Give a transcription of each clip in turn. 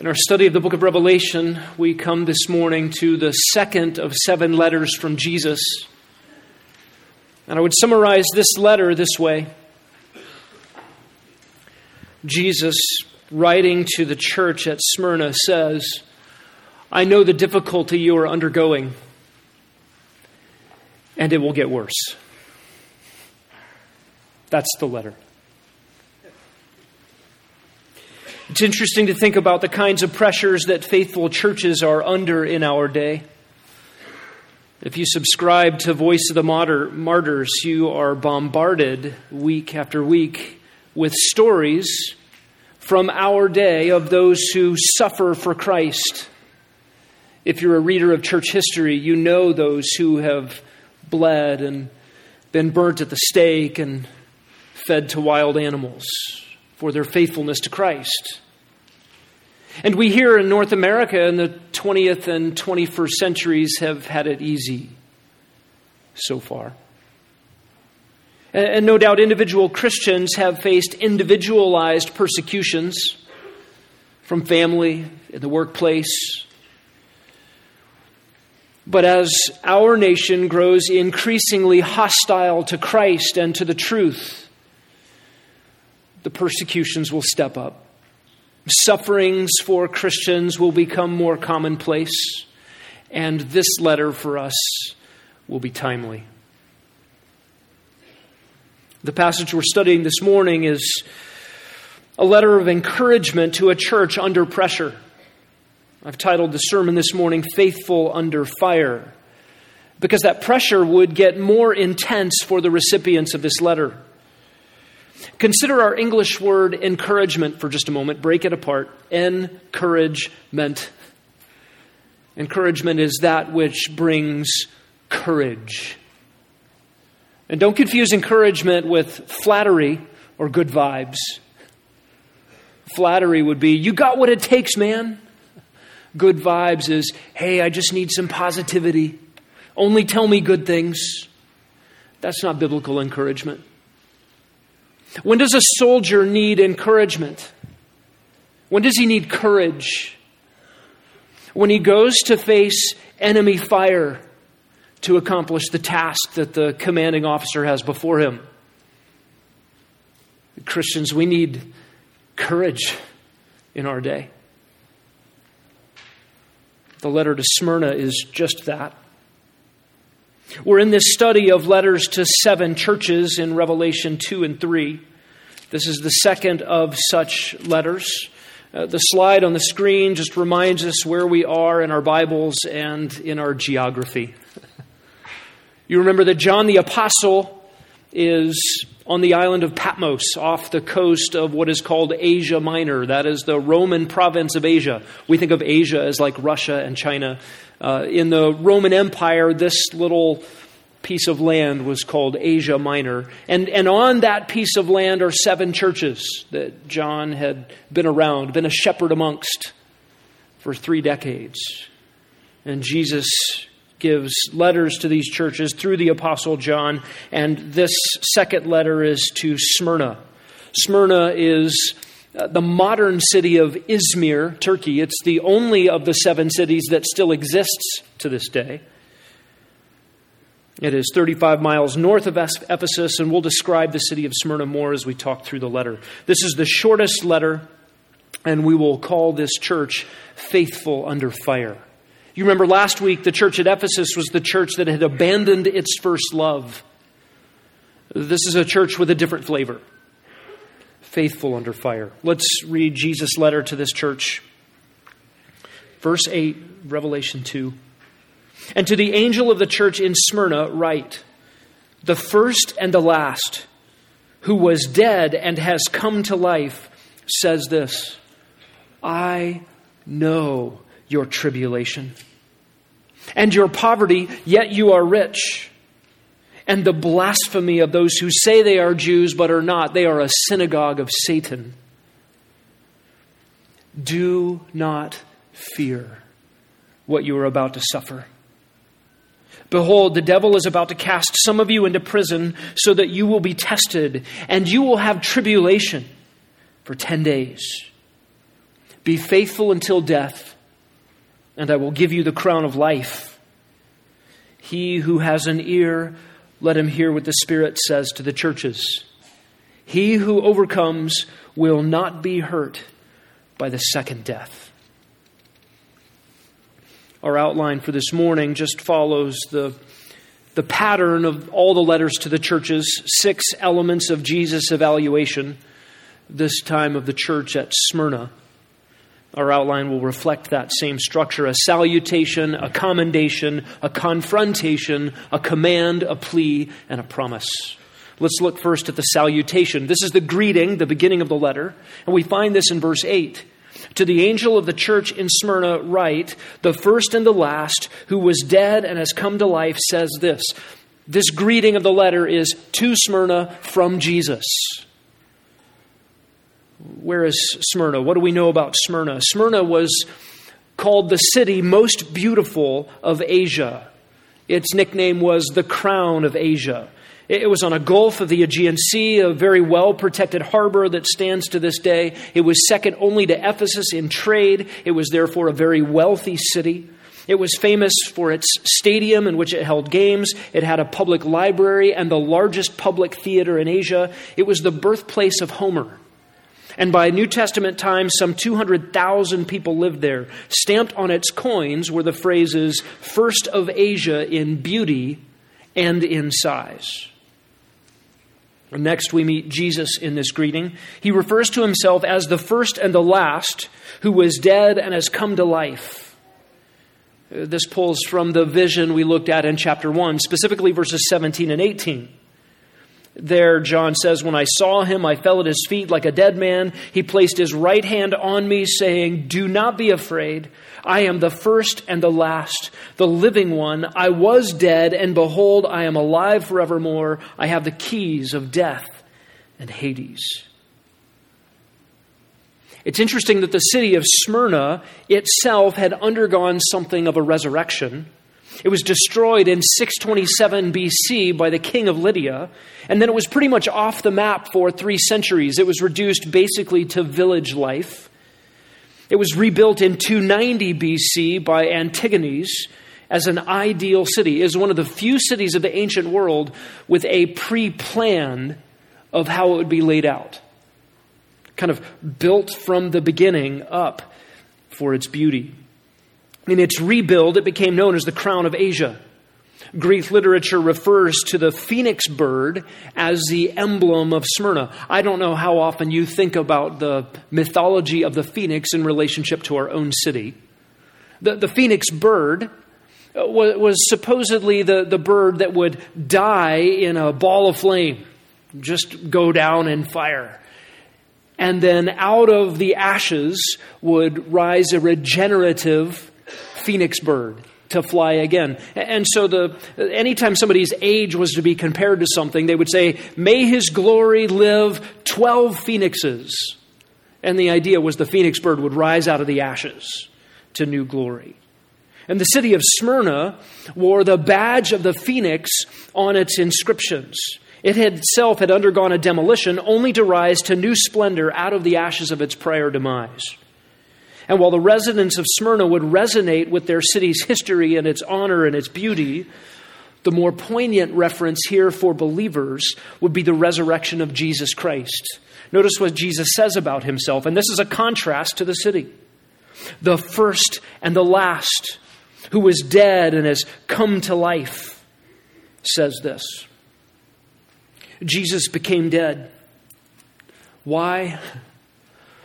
In our study of the book of Revelation, we come this morning to the second of seven letters from Jesus. And I would summarize this letter this way Jesus, writing to the church at Smyrna, says, I know the difficulty you are undergoing, and it will get worse. That's the letter. It's interesting to think about the kinds of pressures that faithful churches are under in our day. If you subscribe to Voice of the Martyrs, you are bombarded week after week with stories from our day of those who suffer for Christ. If you're a reader of church history, you know those who have bled and been burnt at the stake and fed to wild animals for their faithfulness to Christ. And we here in North America in the 20th and 21st centuries have had it easy so far. And no doubt individual Christians have faced individualized persecutions from family, in the workplace. But as our nation grows increasingly hostile to Christ and to the truth, the persecutions will step up. Sufferings for Christians will become more commonplace, and this letter for us will be timely. The passage we're studying this morning is a letter of encouragement to a church under pressure. I've titled the sermon this morning, Faithful Under Fire, because that pressure would get more intense for the recipients of this letter. Consider our English word encouragement for just a moment. Break it apart. Encouragement. Encouragement is that which brings courage. And don't confuse encouragement with flattery or good vibes. Flattery would be, you got what it takes, man. Good vibes is, hey, I just need some positivity. Only tell me good things. That's not biblical encouragement. When does a soldier need encouragement? When does he need courage? When he goes to face enemy fire to accomplish the task that the commanding officer has before him. Christians, we need courage in our day. The letter to Smyrna is just that. We're in this study of letters to seven churches in Revelation 2 and 3. This is the second of such letters. Uh, the slide on the screen just reminds us where we are in our Bibles and in our geography. you remember that John the Apostle is on the island of Patmos off the coast of what is called Asia Minor. That is the Roman province of Asia. We think of Asia as like Russia and China. Uh, in the Roman Empire, this little piece of land was called Asia Minor. And, and on that piece of land are seven churches that John had been around, been a shepherd amongst for three decades. And Jesus gives letters to these churches through the Apostle John. And this second letter is to Smyrna. Smyrna is uh, the modern city of Izmir, Turkey. It's the only of the seven cities that still exists to this day. It is 35 miles north of Ephesus, and we'll describe the city of Smyrna more as we talk through the letter. This is the shortest letter, and we will call this church Faithful Under Fire. You remember last week, the church at Ephesus was the church that had abandoned its first love. This is a church with a different flavor faithful under fire. Let's read Jesus' letter to this church. Verse 8, Revelation 2. And to the angel of the church in Smyrna, write The first and the last, who was dead and has come to life, says this I know your tribulation and your poverty, yet you are rich and the blasphemy of those who say they are Jews but are not. They are a synagogue of Satan. Do not fear what you are about to suffer. Behold, the devil is about to cast some of you into prison so that you will be tested, and you will have tribulation for 10 days. Be faithful until death, and I will give you the crown of life. He who has an ear, let him hear what the Spirit says to the churches. He who overcomes will not be hurt by the second death. Our outline for this morning just follows the, the pattern of all the letters to the churches, six elements of Jesus' evaluation, this time of the church at Smyrna. Our outline will reflect that same structure a salutation, a commendation, a confrontation, a command, a plea, and a promise. Let's look first at the salutation. This is the greeting, the beginning of the letter, and we find this in verse 8. To the angel of the church in Smyrna, write, the first and the last, who was dead and has come to life, says this. This greeting of the letter is to Smyrna from Jesus. Where is Smyrna? What do we know about Smyrna? Smyrna was called the city most beautiful of Asia. Its nickname was the crown of Asia. It was on a gulf of the Aegean Sea, a very well protected harbor that stands to this day. It was second only to Ephesus in trade. It was therefore a very wealthy city. It was famous for its stadium in which it held games. It had a public library and the largest public theater in Asia. It was the birthplace of Homer. And by New Testament times, some 200,000 people lived there. Stamped on its coins were the phrases, first of Asia in beauty and in size. Next, we meet Jesus in this greeting. He refers to himself as the first and the last who was dead and has come to life. Uh, this pulls from the vision we looked at in chapter 1, specifically verses 17 and 18. There, John says, When I saw him, I fell at his feet like a dead man. He placed his right hand on me, saying, Do not be afraid. I am the first and the last, the living one. I was dead, and behold, I am alive forevermore. I have the keys of death and Hades. It's interesting that the city of Smyrna itself had undergone something of a resurrection. It was destroyed in 627 BC by the king of Lydia, and then it was pretty much off the map for three centuries. It was reduced basically to village life. It was rebuilt in 290 BC by Antigenes as an ideal city. It is one of the few cities of the ancient world with a pre plan of how it would be laid out. Kind of built from the beginning up for its beauty. In its rebuild, it became known as the crown of Asia. Greek literature refers to the phoenix bird as the emblem of Smyrna. I don't know how often you think about the mythology of the phoenix in relationship to our own city. The, the phoenix bird uh, was, was supposedly the, the bird that would die in a ball of flame, just go down in fire. And then out of the ashes would rise a regenerative phoenix bird to fly again. And so the anytime somebody's age was to be compared to something, they would say, "May his glory live 12 phoenixes." And the idea was the phoenix bird would rise out of the ashes to new glory. And the city of Smyrna wore the badge of the phoenix on its inscriptions. It itself had undergone a demolition only to rise to new splendor out of the ashes of its prior demise. And while the residents of Smyrna would resonate with their city's history and its honor and its beauty, the more poignant reference here for believers would be the resurrection of Jesus Christ. Notice what Jesus says about himself, and this is a contrast to the city. The first and the last, who was dead and has come to life, says this Jesus became dead. Why?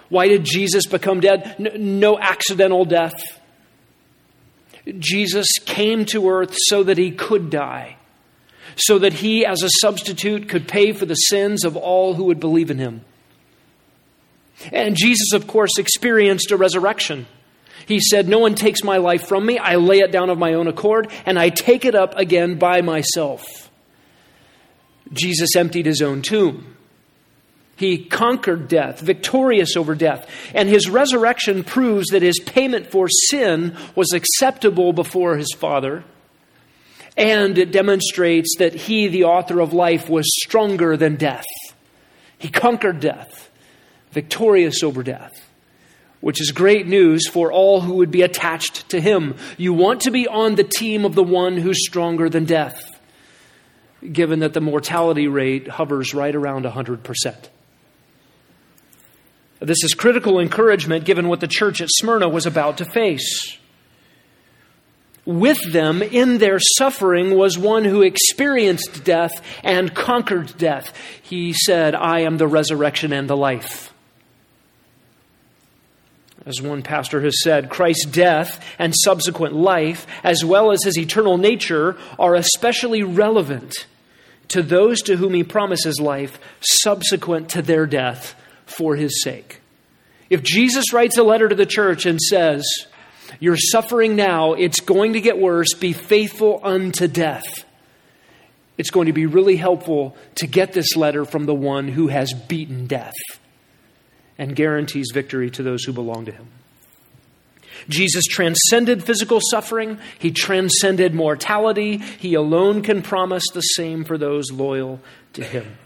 Why did Jesus become dead? No accidental death. Jesus came to earth so that he could die, so that he, as a substitute, could pay for the sins of all who would believe in him. And Jesus, of course, experienced a resurrection. He said, No one takes my life from me. I lay it down of my own accord, and I take it up again by myself. Jesus emptied his own tomb. He conquered death, victorious over death. And his resurrection proves that his payment for sin was acceptable before his Father. And it demonstrates that he, the author of life, was stronger than death. He conquered death, victorious over death. which is great news for all who would be attached to him. You want to be on the team of the one who's stronger than death, given that the mortality rate hovers right around 100%. This is critical encouragement given what the church at Smyrna was about to face. With them in their suffering was one who experienced death and conquered death. He said, I am the resurrection and the life. As one pastor has said, Christ's death and subsequent life, as well as his eternal nature, are especially relevant to those to whom he promises life subsequent to their death for his sake. If Jesus writes a letter to the church and says, You're suffering now, it's going to get worse, be faithful unto death, it's going to be really helpful to get this letter from the one who has beaten death and guarantees victory to those who belong to him. Jesus transcended physical suffering. He transcended mortality. He alone can promise the same for those loyal to him.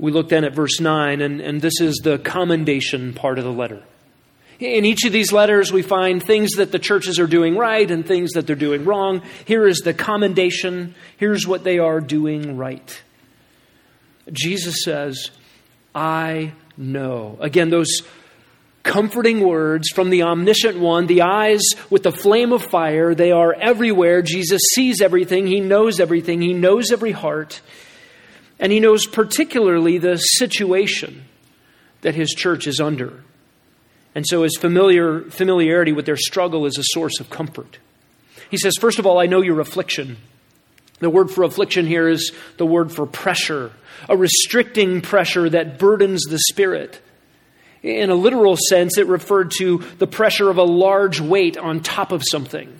We look then at verse 9, and, and this is the commendation part of the letter. In each of these letters, we find things that the churches are doing right and things that they're doing wrong. Here is the commendation. Here's what they are doing right. Jesus says, I know. Again, those comforting words from the omniscient one, the eyes with the flame of fire, they are everywhere. Jesus sees everything, he knows everything, he knows every heart, and he knows particularly the situation that his church is under. And so his familiar, familiarity with their struggle is a source of comfort. He says, First of all, I know your affliction. The word for affliction here is the word for pressure, a restricting pressure that burdens the spirit. In a literal sense, it referred to the pressure of a large weight on top of something.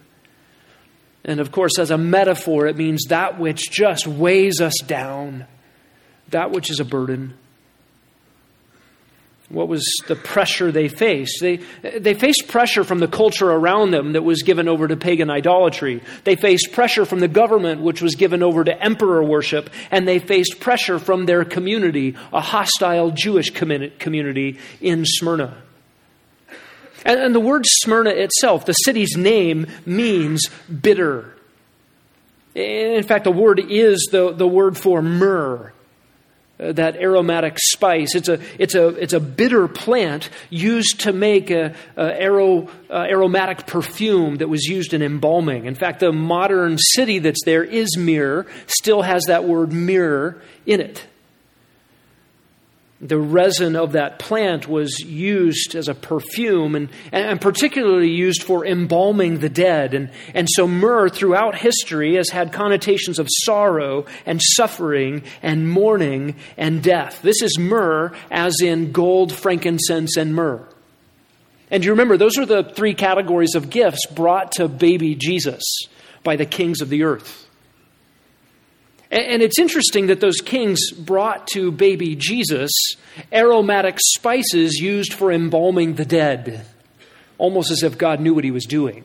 And of course, as a metaphor, it means that which just weighs us down, that which is a burden. What was the pressure they faced? They, they faced pressure from the culture around them that was given over to pagan idolatry. They faced pressure from the government, which was given over to emperor worship. And they faced pressure from their community, a hostile Jewish community in Smyrna. And, and the word Smyrna itself, the city's name, means bitter. In fact, the word is the, the word for myrrh. Uh, that aromatic spice. It's a, it's, a, it's a bitter plant used to make a, a uh, aromatic perfume that was used in embalming. In fact, the modern city that's there, Izmir, still has that word mirror in it the resin of that plant was used as a perfume and, and particularly used for embalming the dead. And, and so myrrh throughout history has had connotations of sorrow and suffering and mourning and death. This is myrrh as in gold, frankincense, and myrrh. And you remember, those are the three categories of gifts brought to baby Jesus by the kings of the earth. And it's interesting that those kings brought to baby Jesus aromatic spices used for embalming the dead, almost as if God knew what he was doing.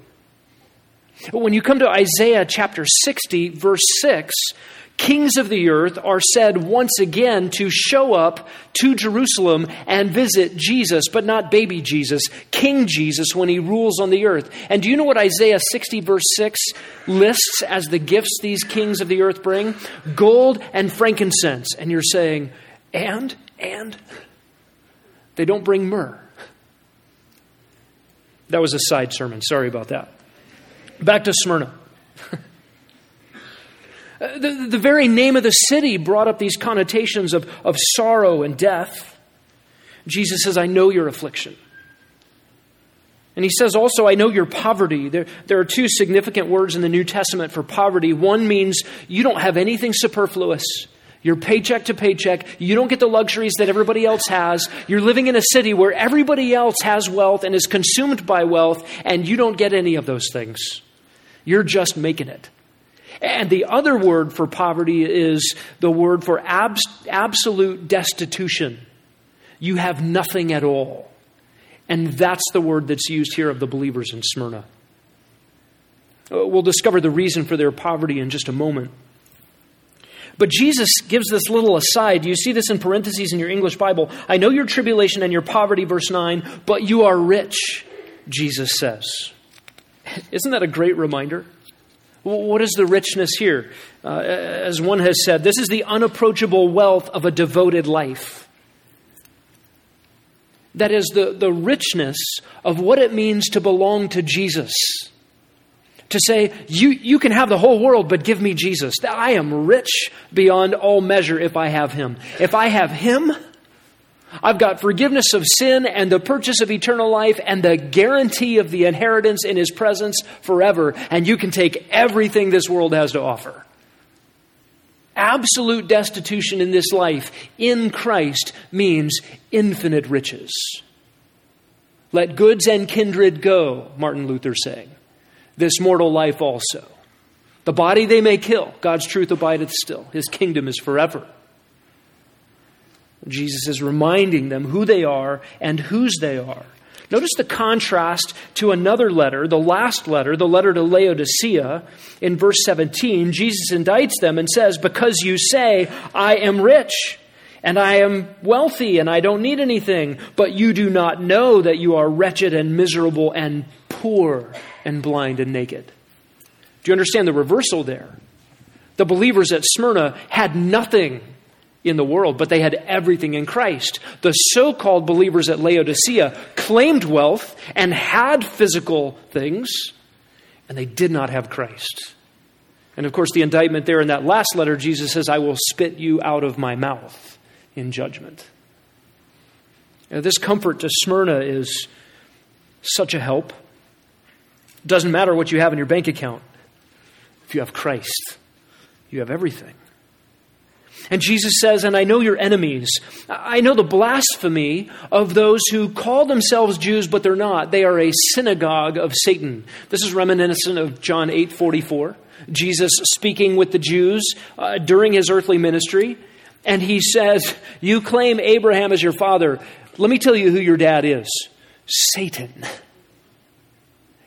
But when you come to Isaiah chapter 60, verse 6, kings of the earth are said once again to show up to Jerusalem and visit Jesus, but not baby Jesus, King Jesus when he rules on the earth. And do you know what Isaiah 60, verse 6 lists as the gifts these kings of the earth bring? Gold and frankincense. And you're saying, and? And? They don't bring myrrh. That was a side sermon. Sorry about that. Back to Smyrna. Uh, the, the very name of the city brought up these connotations of, of sorrow and death. Jesus says, I know your affliction. And he says also, I know your poverty. There, there are two significant words in the New Testament for poverty. One means you don't have anything superfluous. You're paycheck to paycheck. You don't get the luxuries that everybody else has. You're living in a city where everybody else has wealth and is consumed by wealth, and you don't get any of those things. You're just making it. And the other word for poverty is the word for abs- absolute destitution. You have nothing at all. And that's the word that's used here of the believers in Smyrna. Uh, we'll discover the reason for their poverty in just a moment. But Jesus gives this little aside. You see this in parentheses in your English Bible. I know your tribulation and your poverty, verse 9, but you are rich, Jesus says. Isn't that a great reminder? What is the richness here? Uh, as one has said, this is the unapproachable wealth of a devoted life. That is the, the richness of what it means to belong to Jesus. To say, you, you can have the whole world, but give me Jesus. I am rich beyond all measure if I have Him. If I have Him, I've got forgiveness of sin and the purchase of eternal life and the guarantee of the inheritance in His presence forever. And you can take everything this world has to offer. Absolute destitution in this life in Christ means infinite riches. Let goods and kindred go, Martin Luther saying. This mortal life also. The body they may kill, God's truth abideth still. His kingdom is forever. Jesus is reminding them who they are and whose they are. Notice the contrast to another letter, the last letter, the letter to Laodicea. In verse 17, Jesus indicts them and says, Because you say, I am rich and I am wealthy and I don't need anything, but you do not know that you are wretched and miserable and poor and blind and naked. Do you understand the reversal there? The believers at Smyrna had nothing in the world, but they had everything in Christ. The so called believers at Laodicea claimed wealth and had physical things, and they did not have Christ. And of course, the indictment there in that last letter, Jesus says, I will spit you out of my mouth in judgment. Now, this comfort to Smyrna is such a help. It doesn't matter what you have in your bank account. If you have Christ, you have everything. And Jesus says, And I know your enemies. I know the blasphemy of those who call themselves Jews, but they're not. They are a synagogue of Satan. This is reminiscent of John 8 44. Jesus speaking with the Jews uh, during his earthly ministry. And he says, You claim Abraham as your father. Let me tell you who your dad is Satan.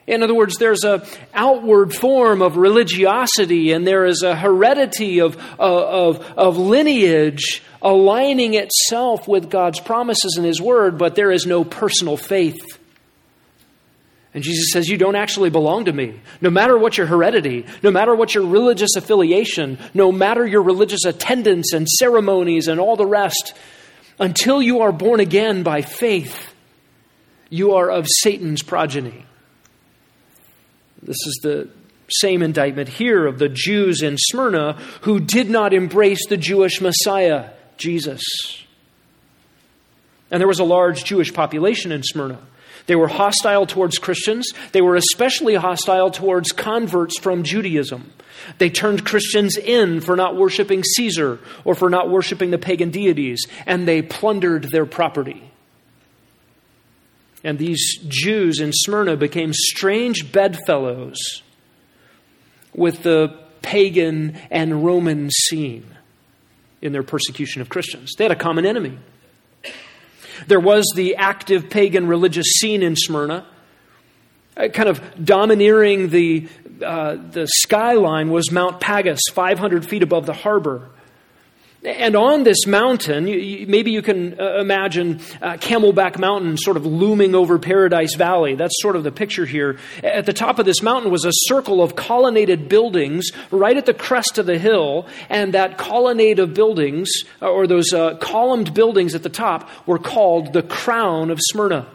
In other words, there's an outward form of religiosity and there is a heredity of, of, of lineage aligning itself with God's promises and His Word, but there is no personal faith. And Jesus says, You don't actually belong to me. No matter what your heredity, no matter what your religious affiliation, no matter your religious attendance and ceremonies and all the rest, until you are born again by faith, you are of Satan's progeny. This is the same indictment here of the Jews in Smyrna who did not embrace the Jewish Messiah, Jesus. And there was a large Jewish population in Smyrna. They were hostile towards Christians. They were especially hostile towards converts from Judaism. They turned Christians in for not worshiping Caesar or for not worshiping the pagan deities, and they plundered their property. And these Jews in Smyrna became strange bedfellows with the pagan and Roman scene in their persecution of Christians. They had a common enemy. There was the active pagan religious scene in Smyrna. Uh, kind of domineering the, uh, the skyline was Mount Pagus, 500 feet above the harbor. And on this mountain, maybe you can uh, imagine uh, Camelback Mountain sort of looming over Paradise Valley. That's sort of the picture here. At the top of this mountain was a circle of colonnaded buildings right at the crest of the hill. And that colonnade of buildings, uh, or those columned buildings at the top, were called the Crown of Smyrna.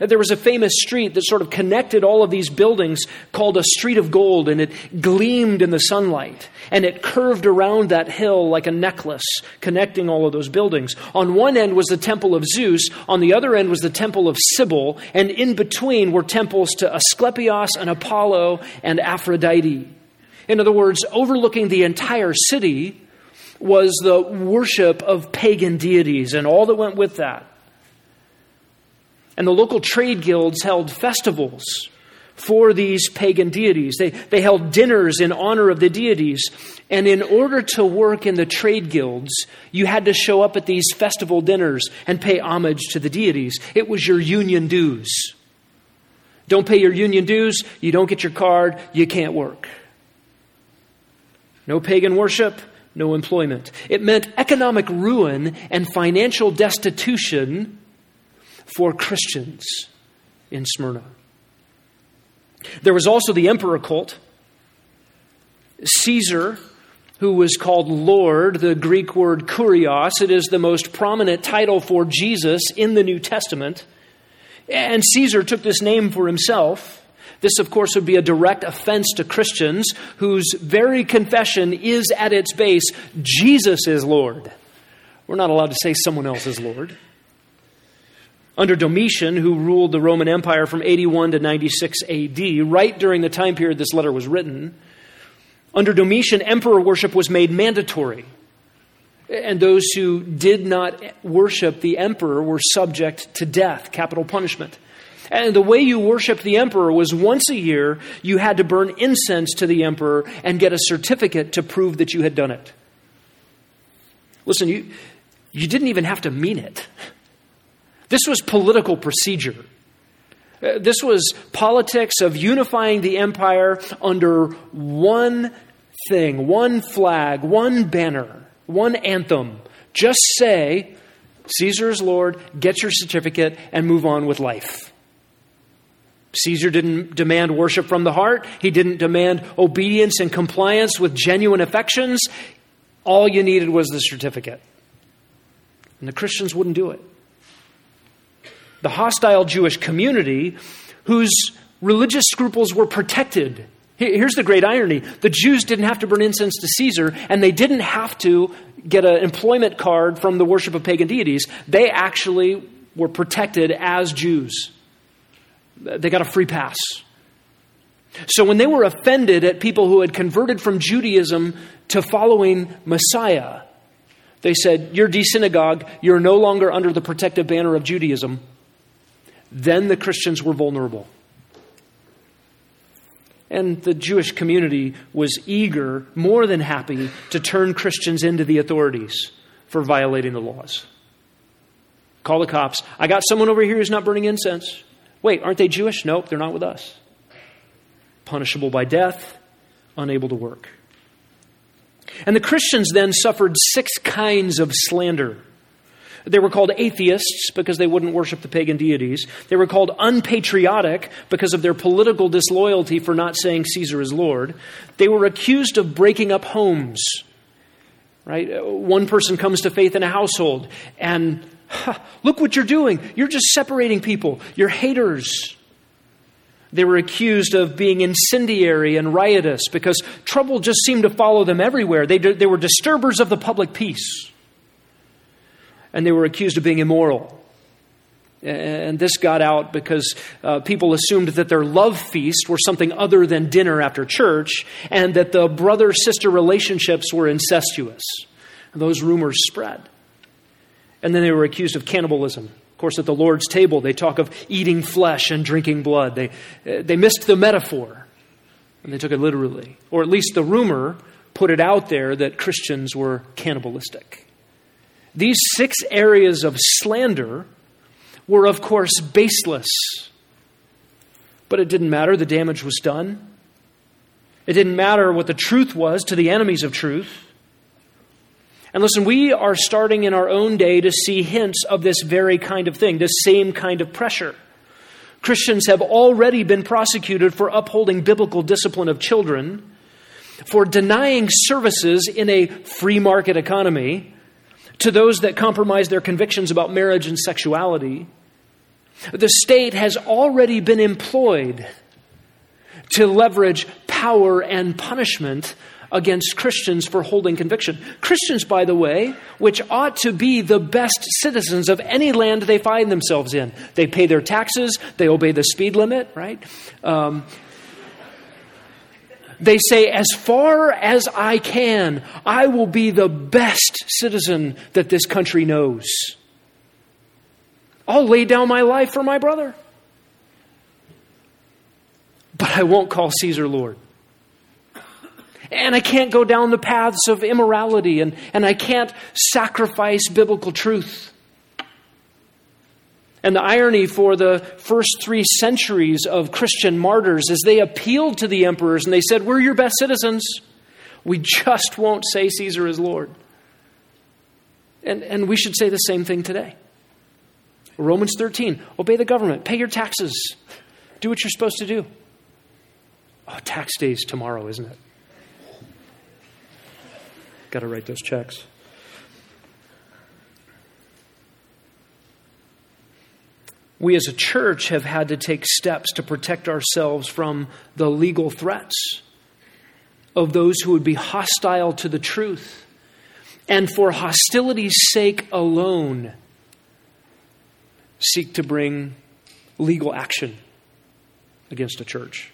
There was a famous street that sort of connected all of these buildings called a street of gold, and it gleamed in the sunlight. And it curved around that hill like a necklace, connecting all of those buildings. On one end was the temple of Zeus, on the other end was the temple of Cybele, and in between were temples to Asclepius and Apollo and Aphrodite. In other words, overlooking the entire city was the worship of pagan deities and all that went with that. And the local trade guilds held festivals for these pagan deities. They, they held dinners in honor of the deities. And in order to work in the trade guilds, you had to show up at these festival dinners and pay homage to the deities. It was your union dues. Don't pay your union dues, you don't get your card, you can't work. No pagan worship, no employment. It meant economic ruin and financial destitution for Christians in Smyrna. There was also the emperor cult. Caesar, who was called Lord, the Greek word kurios, it is the most prominent title for Jesus in the New Testament. And Caesar took this name for himself. This, of course, would be a direct offense to Christians whose very confession is at its base Jesus is Lord. We're not allowed to say someone else is Lord. Under Domitian, who ruled the Roman Empire from 81 to 96 AD, right during the time period this letter was written, under Domitian, emperor worship was made mandatory. And those who did not worship the emperor were subject to death, capital punishment. And the way you worshiped the emperor was once a year, you had to burn incense to the emperor and get a certificate to prove that you had done it. Listen, you, you didn't even have to mean it. This was political procedure. Uh, this was politics of unifying the empire under one thing, one flag, one banner, one anthem. Just say, Caesar is Lord, get your certificate, and move on with life. Caesar didn't demand worship from the heart. He didn't demand obedience and compliance with genuine affections. All you needed was the certificate. And the Christians wouldn't do it. The hostile Jewish community, whose religious scruples were protected. Here's the great irony the Jews didn't have to burn incense to Caesar, and they didn't have to get an employment card from the worship of pagan deities. They actually were protected as Jews they got a free pass. So when they were offended at people who had converted from Judaism to following Messiah, they said, You're desynagogue, you're no longer under the protective banner of Judaism. Then the Christians were vulnerable. And the Jewish community was eager, more than happy, to turn Christians into the authorities for violating the laws. Call the cops. I got someone over here who's not burning incense. Wait, aren't they Jewish? Nope, they're not with us. Punishable by death, unable to work. And the Christians then suffered six kinds of slander. They were called atheists because they wouldn't worship the pagan deities. They were called unpatriotic because of their political disloyalty for not saying Caesar is Lord. They were accused of breaking up homes. Right? One person comes to faith in a household and Look what you're doing. You're just separating people. You're haters. They were accused of being incendiary and riotous because trouble just seemed to follow them everywhere. They, they were disturbers of the public peace. And they were accused of being immoral. And this got out because uh, people assumed that their love feast were something other than dinner after church, and that the brother sister relationships were incestuous. those rumors spread. And then they were accused of cannibalism. Of course, at the Lord's table, they talk of eating flesh and drinking blood. They, they missed the metaphor, and they took it literally. Or at least the rumor put it out there that Christians were cannibalistic. These six areas of slander were, of course, baseless. But it didn't matter, the damage was done. It didn't matter what the truth was to the enemies of truth. And listen, we are starting in our own day to see hints of this very kind of thing, this same kind of pressure. Christians have already been prosecuted for upholding biblical discipline of children, for denying services in a free market economy to those that compromise their convictions about marriage and sexuality. The state has already been employed to leverage power and punishment against Christians for holding conviction. Christians, by the way, which ought to be the best citizens of any land they find themselves in. They pay their taxes, they obey the speed limit, right? Um, they say, as far as I can, I will be the best citizen that this country knows. I'll lay down my life for my brother. But I won't call Caesar Lord. And I can't go down the paths of immorality, and, and I can't sacrifice biblical truth. And the irony for the first three centuries of Christian martyrs is they appealed to the emperors and they said, We're your best citizens. We just won't say Caesar is Lord. And, and we should say the same thing today. Romans 13 obey the government, pay your taxes, do what you're supposed to do. Oh, tax day's tomorrow, isn't it? Got to write those checks. We as a church have had to take steps to protect ourselves from the legal threats of those who would be hostile to the truth and for hostility's sake alone seek to bring legal action against a church.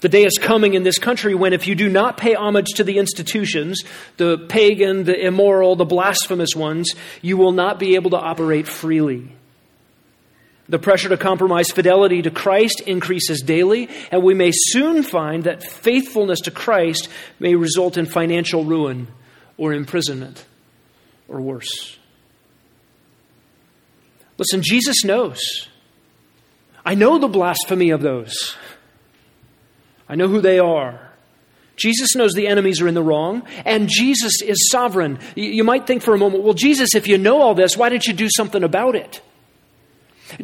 The day is coming in this country when, if you do not pay homage to the institutions, the pagan, the immoral, the blasphemous ones, you will not be able to operate freely. The pressure to compromise fidelity to Christ increases daily, and we may soon find that faithfulness to Christ may result in financial ruin or imprisonment or worse. Listen, Jesus knows. I know the blasphemy of those. I know who they are. Jesus knows the enemies are in the wrong, and Jesus is sovereign. You might think for a moment, well, Jesus, if you know all this, why didn't you do something about it?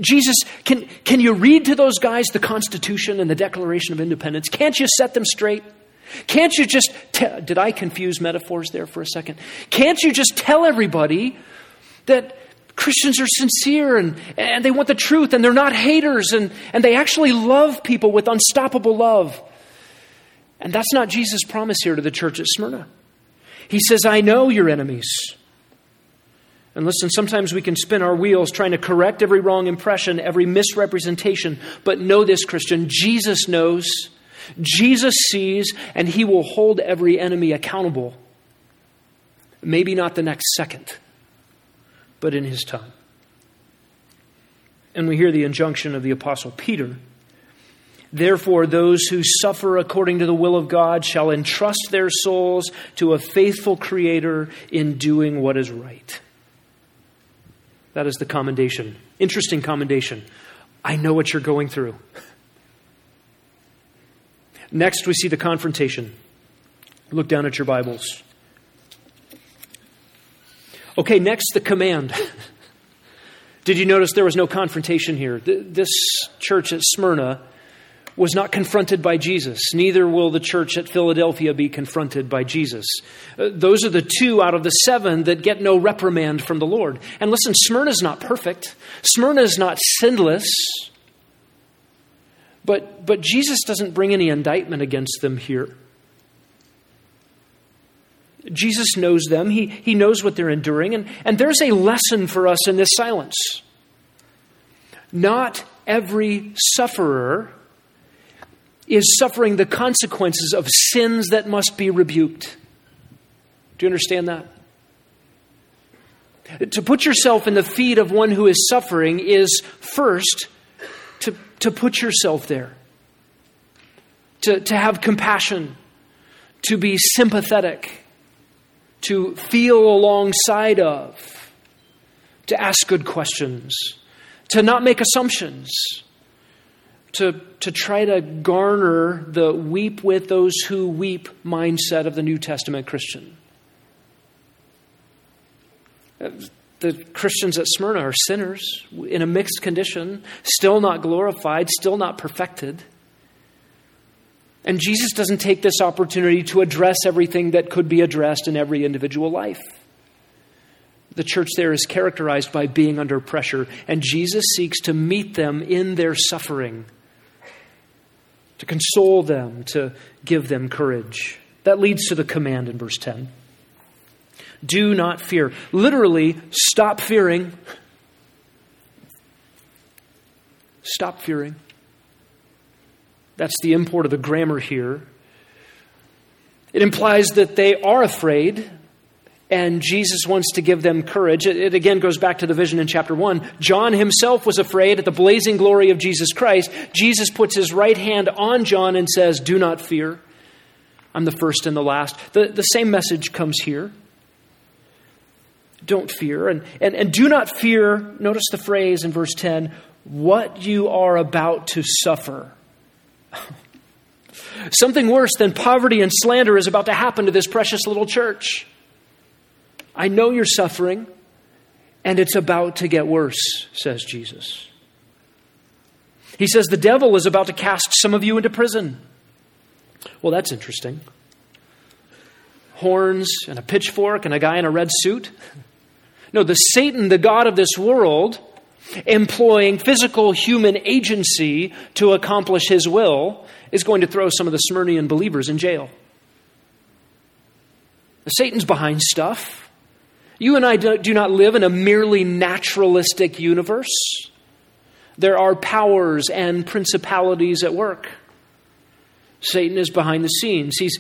Jesus, can, can you read to those guys the Constitution and the Declaration of Independence? Can't you set them straight? Can't you just, did I confuse metaphors there for a second? Can't you just tell everybody that Christians are sincere and, and they want the truth and they're not haters and, and they actually love people with unstoppable love? And that's not Jesus' promise here to the church at Smyrna. He says, I know your enemies. And listen, sometimes we can spin our wheels trying to correct every wrong impression, every misrepresentation. But know this, Christian Jesus knows, Jesus sees, and he will hold every enemy accountable. Maybe not the next second, but in his time. And we hear the injunction of the Apostle Peter. Therefore, those who suffer according to the will of God shall entrust their souls to a faithful Creator in doing what is right. That is the commendation. Interesting commendation. I know what you're going through. Next, we see the confrontation. Look down at your Bibles. Okay, next, the command. Did you notice there was no confrontation here? This church at Smyrna was not confronted by Jesus. Neither will the church at Philadelphia be confronted by Jesus. Uh, those are the two out of the seven that get no reprimand from the Lord. And listen, Smyrna is not perfect, Smyrna is not sinless. But, but Jesus doesn't bring any indictment against them here. Jesus knows them. He, he knows what they're enduring. And, and there's a lesson for us in this silence. Not every sufferer is suffering the consequences of sins that must be rebuked. Do you understand that? To put yourself in the feet of one who is suffering is first to, to put yourself there, to, to have compassion, to be sympathetic, to feel alongside of, to ask good questions, to not make assumptions to, to try to garner the weep with those who weep mindset of the New Testament Christian. Uh, the Christians at Smyrna are sinners in a mixed condition, still not glorified, still not perfected. And Jesus doesn't take this opportunity to address everything that could be addressed in every individual life. The church there is characterized by being under pressure, and Jesus seeks to meet them in their suffering to console them, to give them courage. That leads to the command in verse 10. Do not fear. Literally, stop fearing. Stop fearing. That's the import of the grammar here. It implies that they are afraid, and Jesus wants to give them courage. It, it, again goes back to the vision in chapter 1. John himself was afraid at the blazing glory of Jesus Christ. Jesus puts his right hand on John and says, Do not fear. I'm the first and the last. The, the same message comes here. Don't fear. And, and, and do not fear, notice the phrase in verse 10, what you are about to suffer. Something worse than poverty and slander is about to happen to this precious little church. I know you're suffering, and it's about to get worse, says Jesus. He says the devil is about to cast some of you into prison. Well, that's interesting. Horns and a pitchfork and a guy in a red suit. No, the Satan, the God of this world, employing physical human agency to accomplish his will, is going to throw some of the Smyrnian believers in jail. Satan's behind stuff. You and I do not live in a merely naturalistic universe. There are powers and principalities at work. Satan is behind the scenes. He's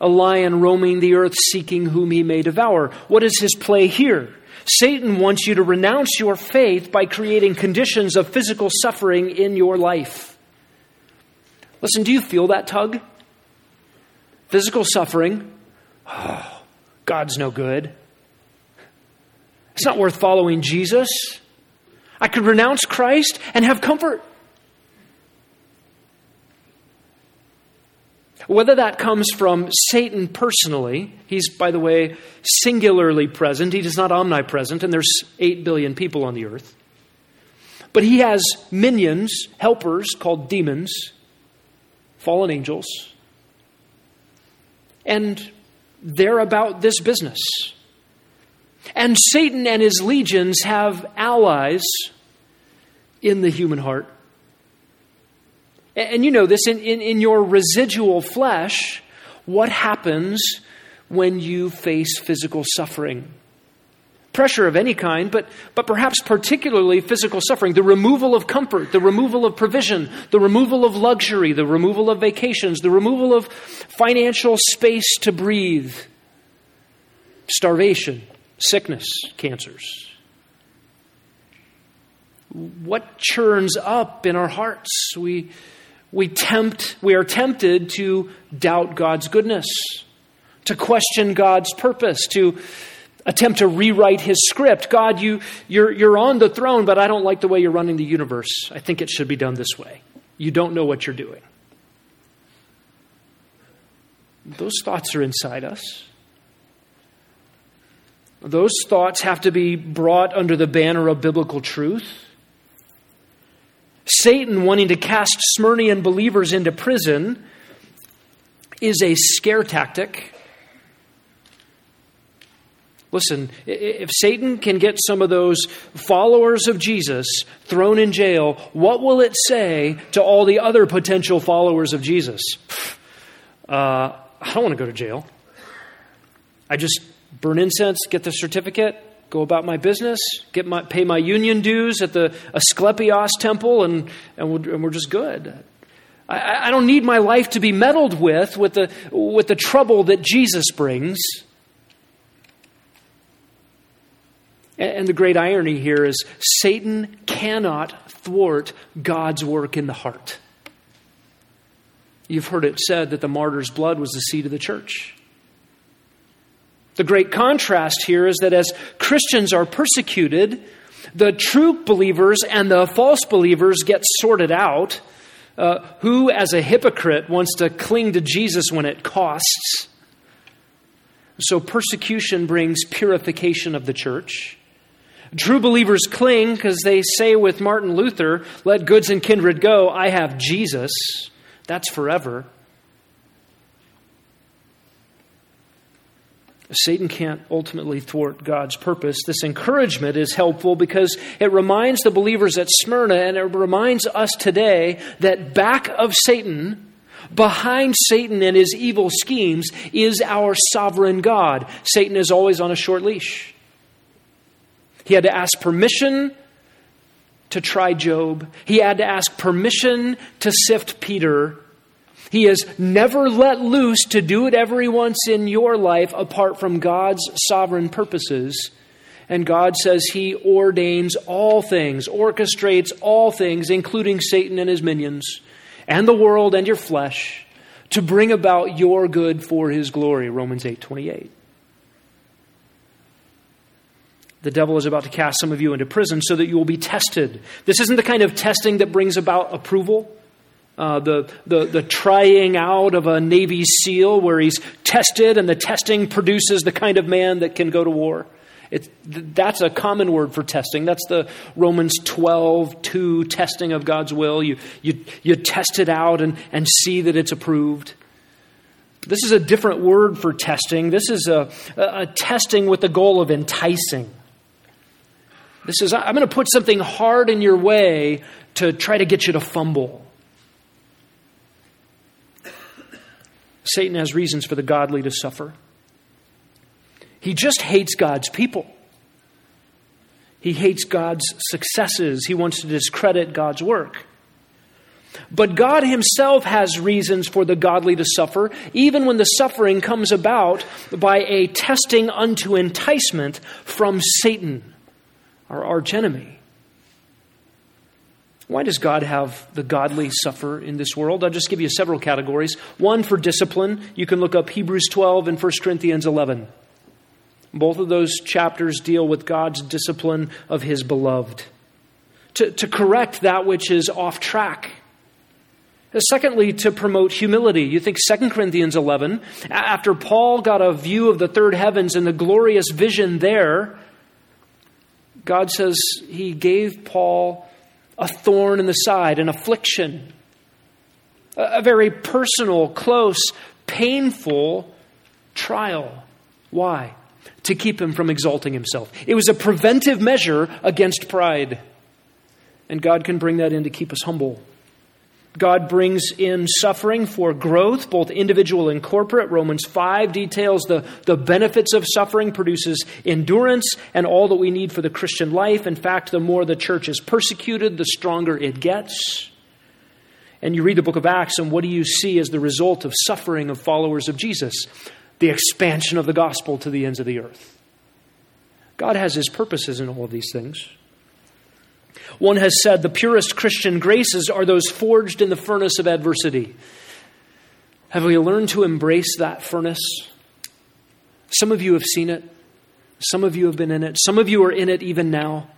a lion roaming the earth seeking whom he may devour. What is his play here? Satan wants you to renounce your faith by creating conditions of physical suffering in your life. Listen, do you feel that tug? Physical suffering. Oh, God's no good. It's not worth following Jesus. I could renounce Christ and have comfort. Whether that comes from Satan personally, he's, by the way, singularly present. He is not omnipresent, and there's 8 billion people on the earth. But he has minions, helpers called demons, fallen angels. And they're about this business. And Satan and his legions have allies in the human heart. And you know this in, in, in your residual flesh, what happens when you face physical suffering? Pressure of any kind, but, but perhaps particularly physical suffering, the removal of comfort, the removal of provision, the removal of luxury, the removal of vacations, the removal of financial space to breathe, starvation, sickness, cancers. What churns up in our hearts? We, we tempt, we are tempted to doubt God's goodness, to question God's purpose, to attempt to rewrite his script. God, you, you're, you're on the throne, but I don't like the way you're running the universe. I think it should be done this way. You don't know what you're doing. Those thoughts are inside us. Those thoughts have to be brought under the banner of biblical truth. Satan wanting to cast Smyrnian believers into prison is a scare tactic. Listen, if Satan can get some of those followers of Jesus thrown in jail, what will it say to all the other potential followers of Jesus? Uh, I don't want to go to jail. I just burn incense, get the certificate, go about my business, get my, pay my union dues at the Asclepios temple, and, and, we're, and we're just good. I, I don't need my life to be meddled with, with the, with the trouble that Jesus brings. And the great irony here is Satan cannot thwart God's work in the heart. You've heard it said that the martyr's blood was the seed of the church. The great contrast here is that as Christians are persecuted, the true believers and the false believers get sorted out. Uh, who, as a hypocrite, wants to cling to Jesus when it costs? So, persecution brings purification of the church. True believers cling because they say with Martin Luther, Let goods and kindred go, I have Jesus. That's forever. Satan can't ultimately thwart God's purpose. This encouragement is helpful because it reminds the believers at Smyrna and it reminds us today that back of Satan, behind Satan and his evil schemes, is our sovereign God. Satan is always on a short leash. He had to ask permission to try Job, he had to ask permission to sift Peter. He is never let loose to do whatever He wants in your life apart from God's sovereign purposes. And God says He ordains all things, orchestrates all things, including Satan and his minions, and the world and your flesh, to bring about your good for His glory. Romans 8 28. The devil is about to cast some of you into prison so that you will be tested. This isn't the kind of testing that brings about approval. Uh, the, the, the trying out of a Navy SEAL where he's tested and the testing produces the kind of man that can go to war. It, that's a common word for testing. That's the Romans 12, 2 testing of God's will. You, you, you test it out and, and see that it's approved. This is a different word for testing. This is a, a, a testing with the goal of enticing. This is, I'm going to put something hard in your way to try to get you to fumble. Satan has reasons for the godly to suffer. He just hates God's people. He hates God's successes. He wants to discredit God's work. But God Himself has reasons for the godly to suffer, even when the suffering comes about by a testing unto enticement from Satan, our archenemy. Why does God have the godly suffer in this world? I'll just give you several categories. One for discipline. You can look up Hebrews 12 and 1 Corinthians 11. Both of those chapters deal with God's discipline of his beloved. To, to correct that which is off track. Secondly, to promote humility. You think 2 Corinthians 11, after Paul got a view of the third heavens and the glorious vision there, God says he gave Paul a thorn in the side, an affliction, a very personal, close, painful trial. Why? to keep him from exalting himself. It was a preventive measure against pride. And God can bring that in to keep us humble. God brings in suffering for growth, both individual and corporate. Romans 5 details the, the benefits of suffering, produces endurance and all that we need for the Christian life. In fact, the more the church is persecuted, the stronger it gets. And you read the book of Acts, and what do you see as the result of suffering of followers of Jesus? the expansion of the gospel to the ends of the earth. God has his purposes in all of these things. One has said the purest Christian graces are those forged in the furnace of adversity. Have we learned to embrace that furnace? Some of you have seen it. Some of you have been in it. Some of you are in it even now.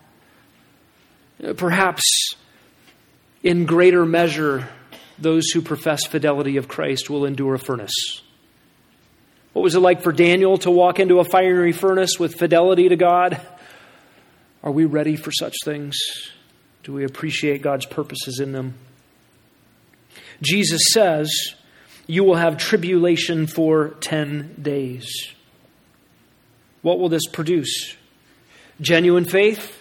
Perhaps in greater measure, those who profess fidelity of Christ will endure a furnace. What was it like for Daniel to walk into a fiery furnace with fidelity to God? Are we ready for such things? Do we appreciate God's purposes in them? Jesus says, You will have tribulation for 10 days. What will this produce? Genuine faith,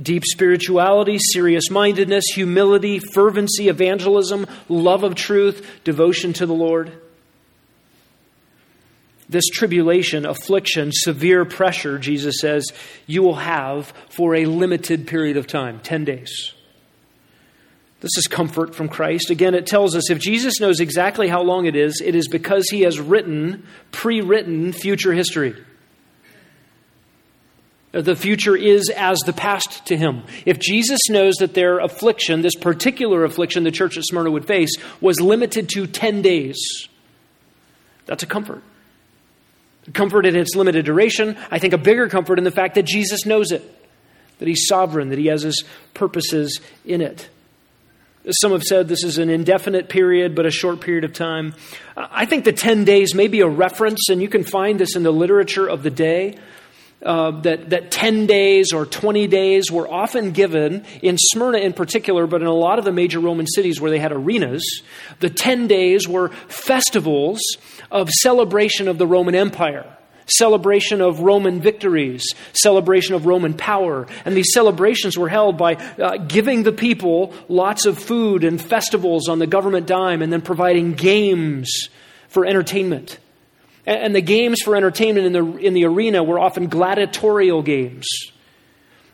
deep spirituality, serious mindedness, humility, fervency, evangelism, love of truth, devotion to the Lord. This tribulation, affliction, severe pressure, Jesus says, you will have for a limited period of time 10 days. This is comfort from Christ. Again, it tells us if Jesus knows exactly how long it is, it is because he has written, pre written future history. The future is as the past to him. If Jesus knows that their affliction, this particular affliction the church at Smyrna would face, was limited to 10 days, that's a comfort. Comfort in its limited duration. I think a bigger comfort in the fact that Jesus knows it, that He's sovereign, that He has His purposes in it. Some have said this is an indefinite period, but a short period of time. I think the 10 days may be a reference, and you can find this in the literature of the day. Uh, that, that 10 days or 20 days were often given in Smyrna in particular, but in a lot of the major Roman cities where they had arenas. The 10 days were festivals of celebration of the Roman Empire celebration of Roman victories, celebration of Roman power. And these celebrations were held by uh, giving the people lots of food and festivals on the government dime and then providing games for entertainment. And the games for entertainment in the, in the arena were often gladiatorial games.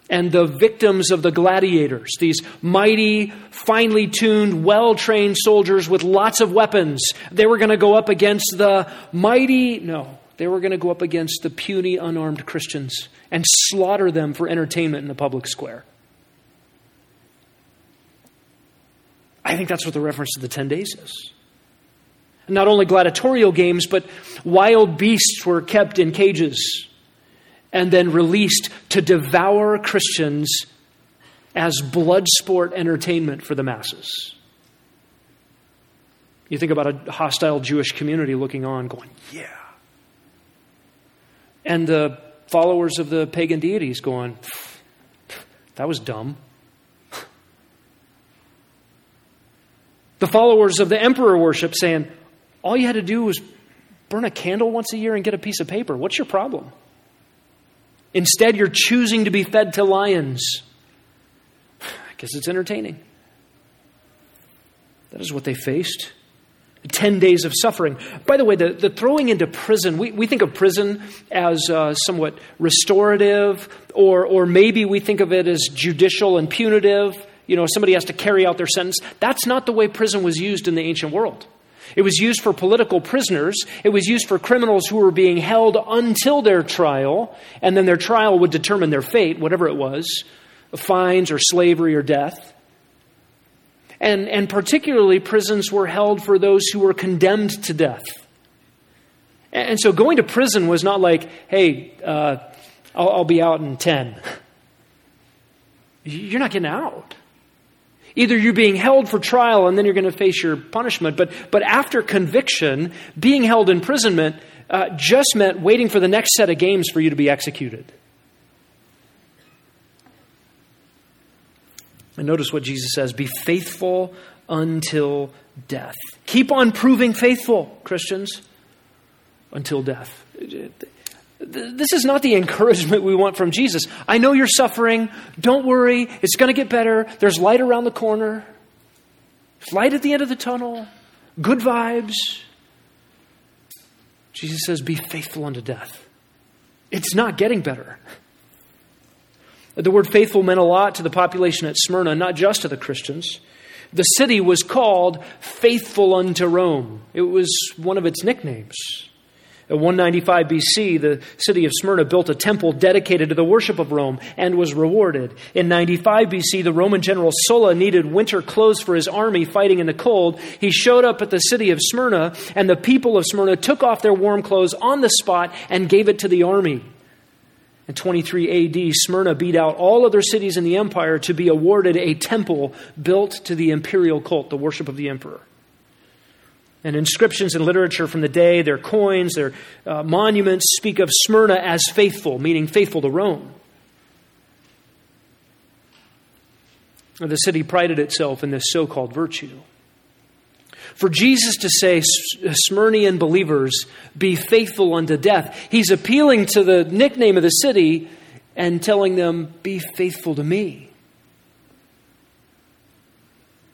And the victims of the gladiators, these mighty, finely tuned, well trained soldiers with lots of weapons, they were going to go up against the mighty, no, they were going to go up against the puny, unarmed Christians and slaughter them for entertainment in the public square. I think that's what the reference to the 10 days is not only gladiatorial games, but wild beasts were kept in cages and then released to devour Christians as blood sport entertainment for the masses. You think about a hostile Jewish community looking on, going, yeah. And the followers of the pagan deities going, that was dumb. The followers of the emperor worship saying, all you had to do was burn a candle once a year and get a piece of paper. What's your problem? Instead, you're choosing to be fed to lions. I guess it's entertaining. That is what they faced. 10 days of suffering. By the way, the, the throwing into prison, we, we think of prison as uh, somewhat restorative, or, or maybe we think of it as judicial and punitive. You know, somebody has to carry out their sentence. That's not the way prison was used in the ancient world. It was used for political prisoners. It was used for criminals who were being held until their trial, and then their trial would determine their fate, whatever it was fines or slavery or death. And, and particularly, prisons were held for those who were condemned to death. And, so going to prison was not like, hey, uh, I'll, I'll be out in 10. You're not getting out. Either you're being held for trial and then you're going to face your punishment, but, but after conviction, being held imprisonment uh, just meant waiting for the next set of games for you to be executed. And notice what Jesus says be faithful until death. Keep on proving faithful, Christians, until death. This is not the encouragement we want from Jesus. I know you're suffering. Don't worry. It's going to get better. There's light around the corner, light at the end of the tunnel, good vibes. Jesus says, Be faithful unto death. It's not getting better. The word faithful meant a lot to the population at Smyrna, not just to the Christians. The city was called Faithful unto Rome, it was one of its nicknames. In 195 BC, the city of Smyrna built a temple dedicated to the worship of Rome and was rewarded. In 95 BC, the Roman general Sulla needed winter clothes for his army fighting in the cold. He showed up at the city of Smyrna, and the people of Smyrna took off their warm clothes on the spot and gave it to the army. In 23 AD, Smyrna beat out all other cities in the empire to be awarded a temple built to the imperial cult, the worship of the emperor. And inscriptions and literature from the day, their coins, their uh, monuments speak of Smyrna as faithful, meaning faithful to Rome. The city prided itself in this so called virtue. For Jesus to say, Smyrnian believers, be faithful unto death, he's appealing to the nickname of the city and telling them, be faithful to me.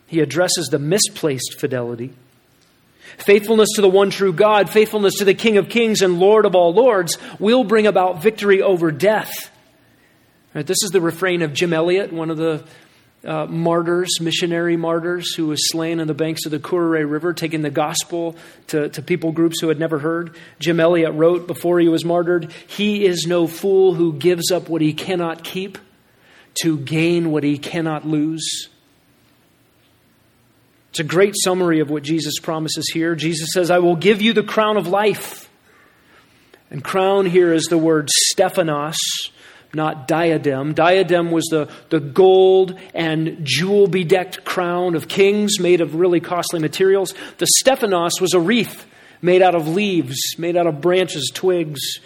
He addresses the misplaced fidelity. Faithfulness to the one true God, faithfulness to the King of Kings and Lord of all Lords will bring about victory over death. Right, this is the refrain of Jim Elliot, one of the uh, martyrs, missionary martyrs, who was slain on the banks of the Curaray River, taking the gospel to, to people groups who had never heard. Jim Elliot wrote before he was martyred He is no fool who gives up what he cannot keep to gain what he cannot lose. It's a great summary of what Jesus promises here. Jesus says, I will give you the crown of life. And crown here is the word Stephanos, not diadem. Diadem was the, the gold and jewel bedecked crown of kings made of really costly materials. The Stephanos was a wreath made out of leaves, made out of branches, twigs.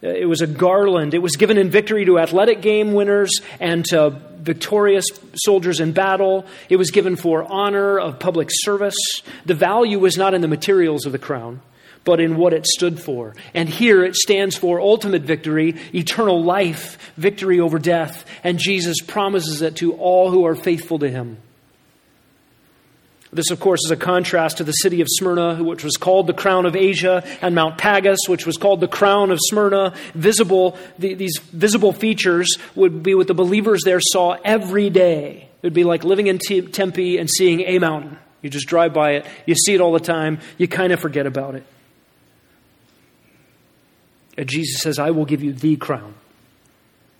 It was a garland. It was given in victory to athletic game winners and to victorious soldiers in battle. It was given for honor of public service. The value was not in the materials of the crown but in what it stood for. And here it stands for ultimate victory, eternal life, victory over death. And Jesus promises it to all who are faithful to him. This, of course, is a contrast to the city of Smyrna, which was called the crown of Asia, and Mount Pagus, which was called the crown of Smyrna. Visible, the, these visible features would be what the believers there saw every day. It would be like living in Tempe and seeing a mountain. You just drive by it, you see it all the time, you kind of forget about it. And Jesus says, I will give you the crown.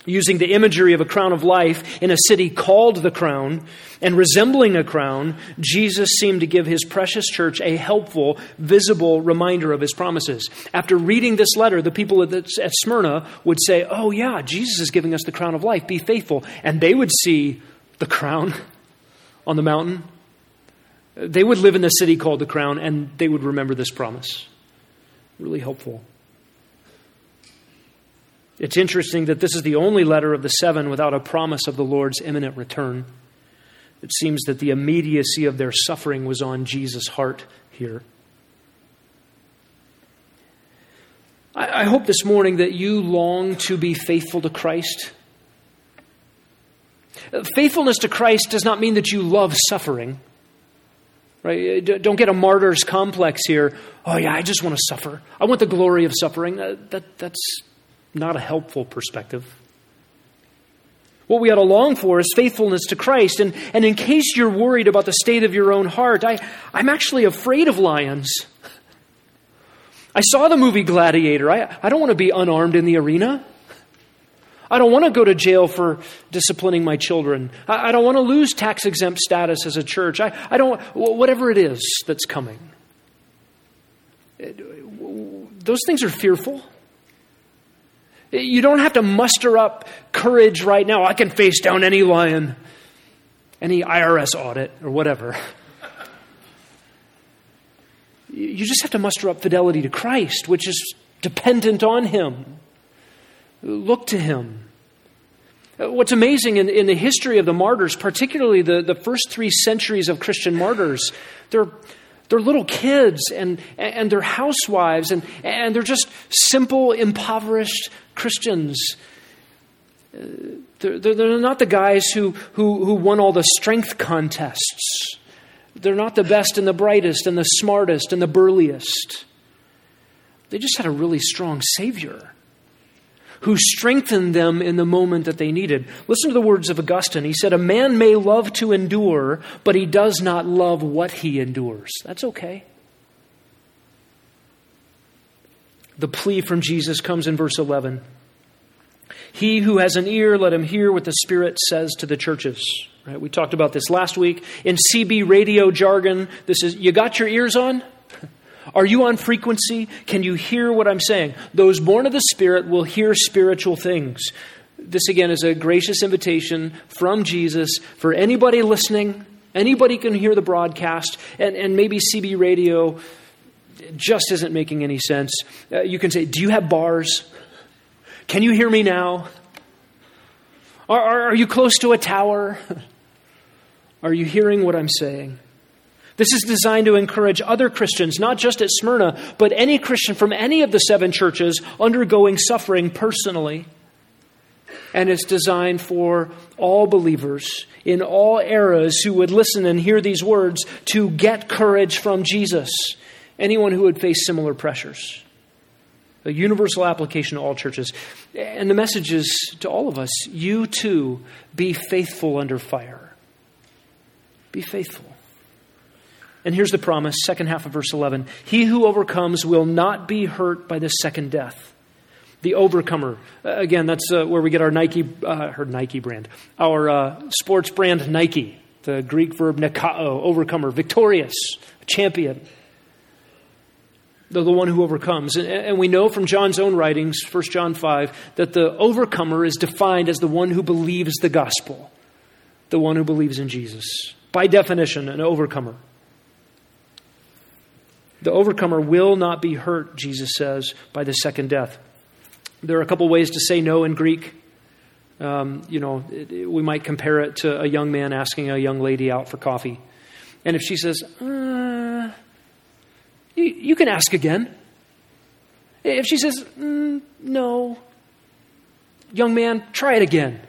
Using the imagery of a crown of life in a city called the crown and resembling a crown, Jesus seemed to give his precious church a helpful, visible reminder of his promises. After reading this letter, the people at Smyrna would say, Oh, yeah, Jesus is giving us the crown of life. Be faithful. And they would see the crown on the mountain They would live in the city called the crown, and they would remember this promise. Really helpful. It's interesting that this is the only letter of the seven without a promise of the Lord's imminent return. It seems that the immediacy of their suffering was on Jesus' heart here. I, I hope this morning that you long to be faithful to Christ. Faithfulness to Christ does not mean that you love suffering. Right? Don't get a martyr's complex here. Oh, yeah, I just want to suffer. I want the glory of suffering. That, that, that's not a helpful perspective. What we ought to long for is faithfulness to Christ. And, and in case you're worried about the state of your own heart, I, I'm actually afraid of lions. I saw the movie Gladiator. I, I don't want to be unarmed in the arena. I don't want to go to jail for disciplining my children. I, I don't want to lose tax exempt status as a church. I, I don't, whatever it is that's coming. Those things are fearful. You don't have to muster up courage right now. I can face down any lion, any IRS audit, or whatever. You just have to muster up fidelity to Christ, which is dependent on Him. Look to Him. What's amazing in, in the history of the martyrs, particularly the, the first three centuries of Christian martyrs, they're, they're little kids and, and they're housewives and, and they're just simple, impoverished Christians. They're, they're not the guys who, who, who won all the strength contests. They're not the best and the brightest and the smartest and the burliest. They just had a really strong Savior who strengthened them in the moment that they needed. Listen to the words of Augustine. He said, A man may love to endure, but he does not love what he endures. That's okay. The plea from Jesus comes in verse 11. He who has an ear, let him hear what the Spirit says to the churches. Right? We talked about this last week. In CB radio jargon, this is you got your ears on? Are you on frequency? Can you hear what I'm saying? Those born of the Spirit will hear spiritual things. This, again, is a gracious invitation from Jesus for anybody listening. Anybody can hear the broadcast, and, and maybe CB radio just isn't making any sense. Uh, you can say, Do you have bars? Can you hear me now? Are, are, are you close to a tower? Are you hearing what I'm saying? This is designed to encourage other Christians, not just at Smyrna, but any Christian from any of the seven churches undergoing suffering personally. And it's designed for all believers in all eras who would listen and hear these words to get courage from Jesus. Anyone who would face similar pressures. A universal application to all churches. And the message is to all of us you too be faithful under fire. Be faithful. And here's the promise, second half of verse 11 He who overcomes will not be hurt by the second death. The overcomer. Uh, again, that's uh, where we get our Nike, uh, her Nike brand, our uh, sports brand Nike, the Greek verb nikao, overcomer, victorious, champion. The, the one who overcomes. And, and we know from John's own writings, 1 John 5, that the overcomer is defined as the one who believes the gospel, the one who believes in Jesus. By definition, an overcomer. The overcomer will not be hurt, Jesus says, by the second death. There are a couple ways to say no in Greek. Um, you know, it, it, we might compare it to a young man asking a young lady out for coffee. And if she says, uh, you, you, can ask again. If she says, mm, no, young man, try it again.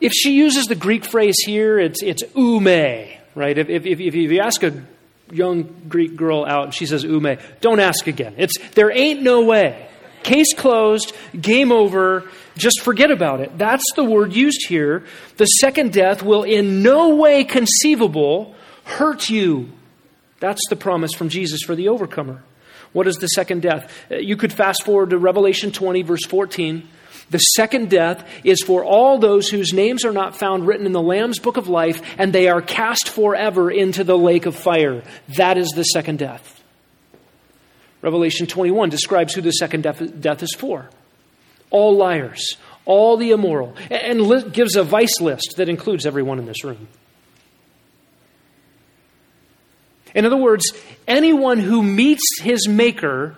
If she uses the Greek phrase here, it's, it's ume, right? If, if, if, if you ask a young Greek girl out and she says, Ume, don't ask again. It's, there ain't no way. Case closed, game over, just forget about it. That's the word used here. The second death will in no way conceivable hurt you. That's the promise from Jesus for the overcomer. What is the second death? Uh, you could fast forward to Revelation 20, verse 14. The second death is for all those whose names are not found written in the Lamb's book of life, and they are cast forever into the lake of fire. That is the second death. Revelation 21 describes who the second death is for all liars, all the immoral, and gives a vice list that includes everyone in this room. In other words, anyone who meets his Maker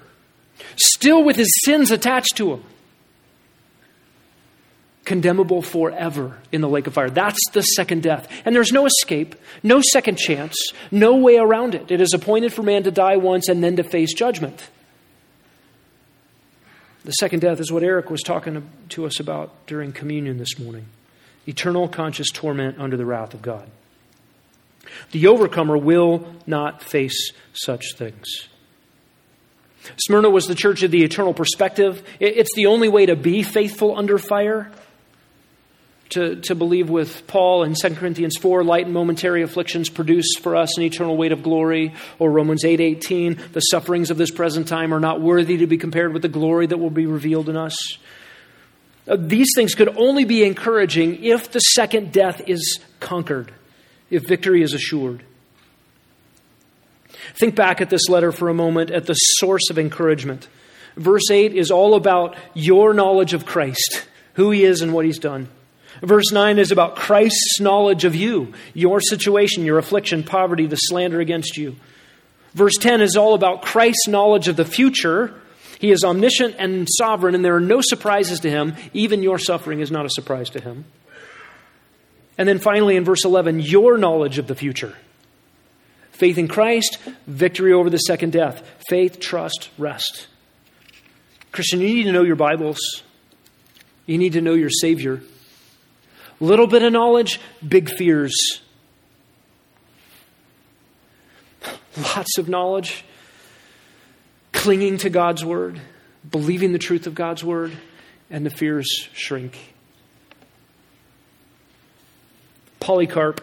still with his sins attached to him, condemnable forever in the lake of fire. That's the second death. And there's no escape, no second chance, no way around it. It is appointed for man to die once and then to face judgment. The second death is what Eric was talking to us about during communion this morning eternal conscious torment under the wrath of God. The overcomer will not face such things. Smyrna was the church of the eternal perspective. It's the only way to be faithful under fire. To, to believe with Paul in 2 Corinthians 4, light and momentary afflictions produce for us an eternal weight of glory, or Romans 8 18, the sufferings of this present time are not worthy to be compared with the glory that will be revealed in us. Uh, these things could only be encouraging if the second death is conquered, if victory is assured. Think back at this letter for a moment at the source of encouragement. Verse 8 is all about your knowledge of Christ, who he is and what he's done. Verse 9 is about Christ's knowledge of you, your situation, your affliction, poverty, the slander against you. Verse 10 is all about Christ's knowledge of the future. He is omniscient and sovereign, and there are no surprises to him. Even your suffering is not a surprise to him. And then finally, in verse 11, your knowledge of the future. Faith in Christ, victory over the second death. Faith, trust, rest. Christian, you need to know your Bibles. You need to know your Savior. Little bit of knowledge, big fears. Lots of knowledge, clinging to God's Word, believing the truth of God's Word, and the fears shrink. Polycarp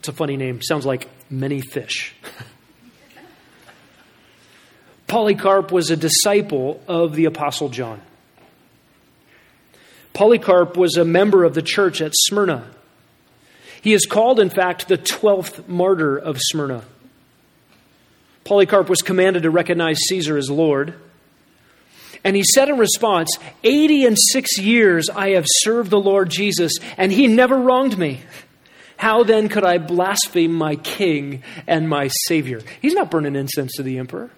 it's a funny name. Sounds like many fish. Polycarp was a disciple of the Apostle John. Polycarp was a member of the church at Smyrna. He is called, in fact, the 12th martyr of Smyrna. Polycarp was commanded to recognize Caesar as Lord. And he said in response, 80 and six years I have served the Lord Jesus, and he never wronged me. How then could I blaspheme my king and my savior? He's not burning incense to the emperor.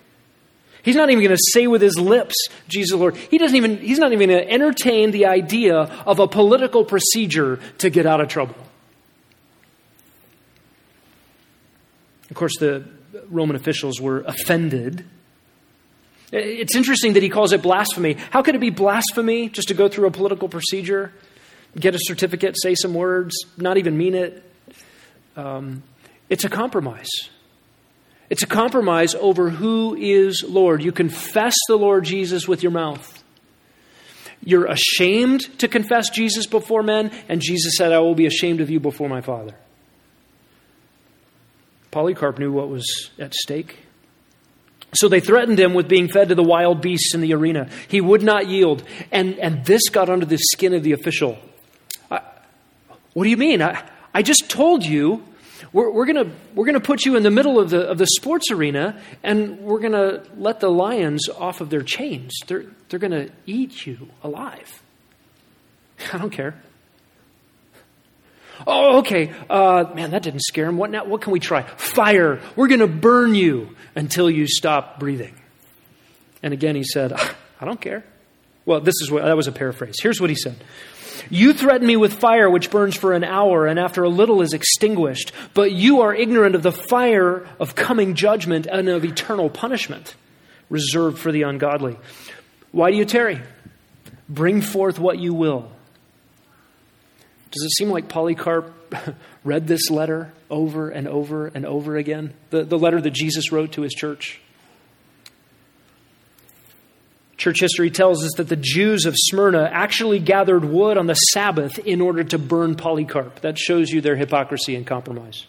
He's not even going to say with his lips, Jesus Lord. He doesn't even, he's not even going to entertain the idea of a political procedure to get out of trouble. Of course, the Roman officials were offended. It's interesting that he calls it blasphemy. How could it be blasphemy just to go through a political procedure, get a certificate, say some words, not even mean it? um, it's a compromise. It's a compromise over who is Lord. You confess the Lord Jesus with your mouth. You're ashamed to confess Jesus before men, and Jesus said, I will be ashamed of you before my Father. Polycarp knew what was at stake. So they threatened him with being fed to the wild beasts in the arena. He would not yield. And, and this got under the skin of the official. I, what do you mean? I, I just told you we're, we're going we're gonna put you in the middle of the, of the sports arena and we're going to let the lions off of their chains. They're, they're going to eat you alive. I don't care. Oh, okay. Uh, man, that didn't scare him. What now? What can we try? Fire. We're going to burn you until you stop breathing. And again, he said, I don't care. Well, this is what that was a paraphrase. Here's what he said you threaten me with fire which burns for an hour and after a little is extinguished, but you are ignorant of the fire of coming judgment and of eternal punishment reserved for the ungodly. Why do you tarry? Bring forth what you will. Does it seem like Polycarp read this letter over and over and over again? The, the letter that Jesus wrote to his church? Church history tells us that the Jews of Smyrna actually gathered wood on the Sabbath in order to burn Polycarp. That shows you their hypocrisy and compromise.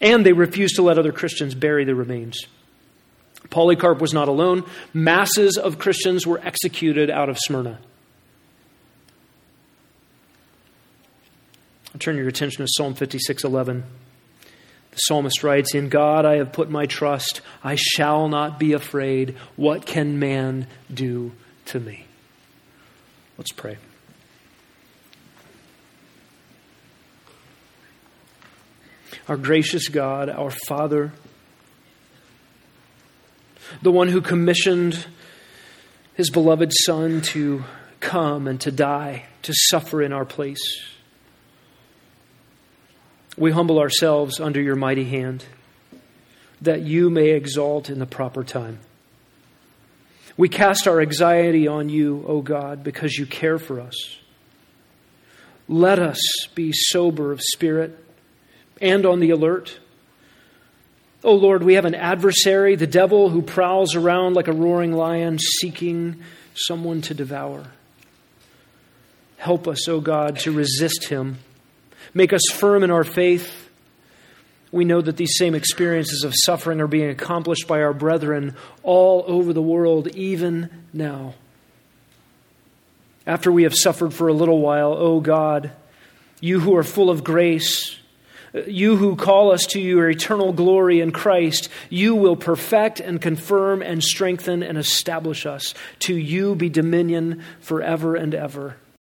And they refused to let other Christians bury the remains. Polycarp was not alone. Masses of Christians were executed out of Smyrna. Turn your attention to Psalm 56 11. The psalmist writes, In God I have put my trust. I shall not be afraid. What can man do to me? Let's pray. our gracious God, our Father, the one who commissioned his beloved Son to come and to die, to suffer in our place. We humble ourselves under your mighty hand that you may exalt in the proper time. We cast our anxiety on you, O God, because you care for us. Let us be sober of spirit and on the alert. O Lord, we have an adversary, the devil, who prowls around like a roaring lion seeking someone to devour. Help us, O God, to resist him. Make us firm in our faith. We know that these same experiences of suffering are being accomplished by our brethren all over the world, even now. After we have suffered for a little while, O God, you who are full of grace, you who call us to your eternal glory in Christ, you will perfect and confirm and strengthen and establish us. To you be dominion forever and ever.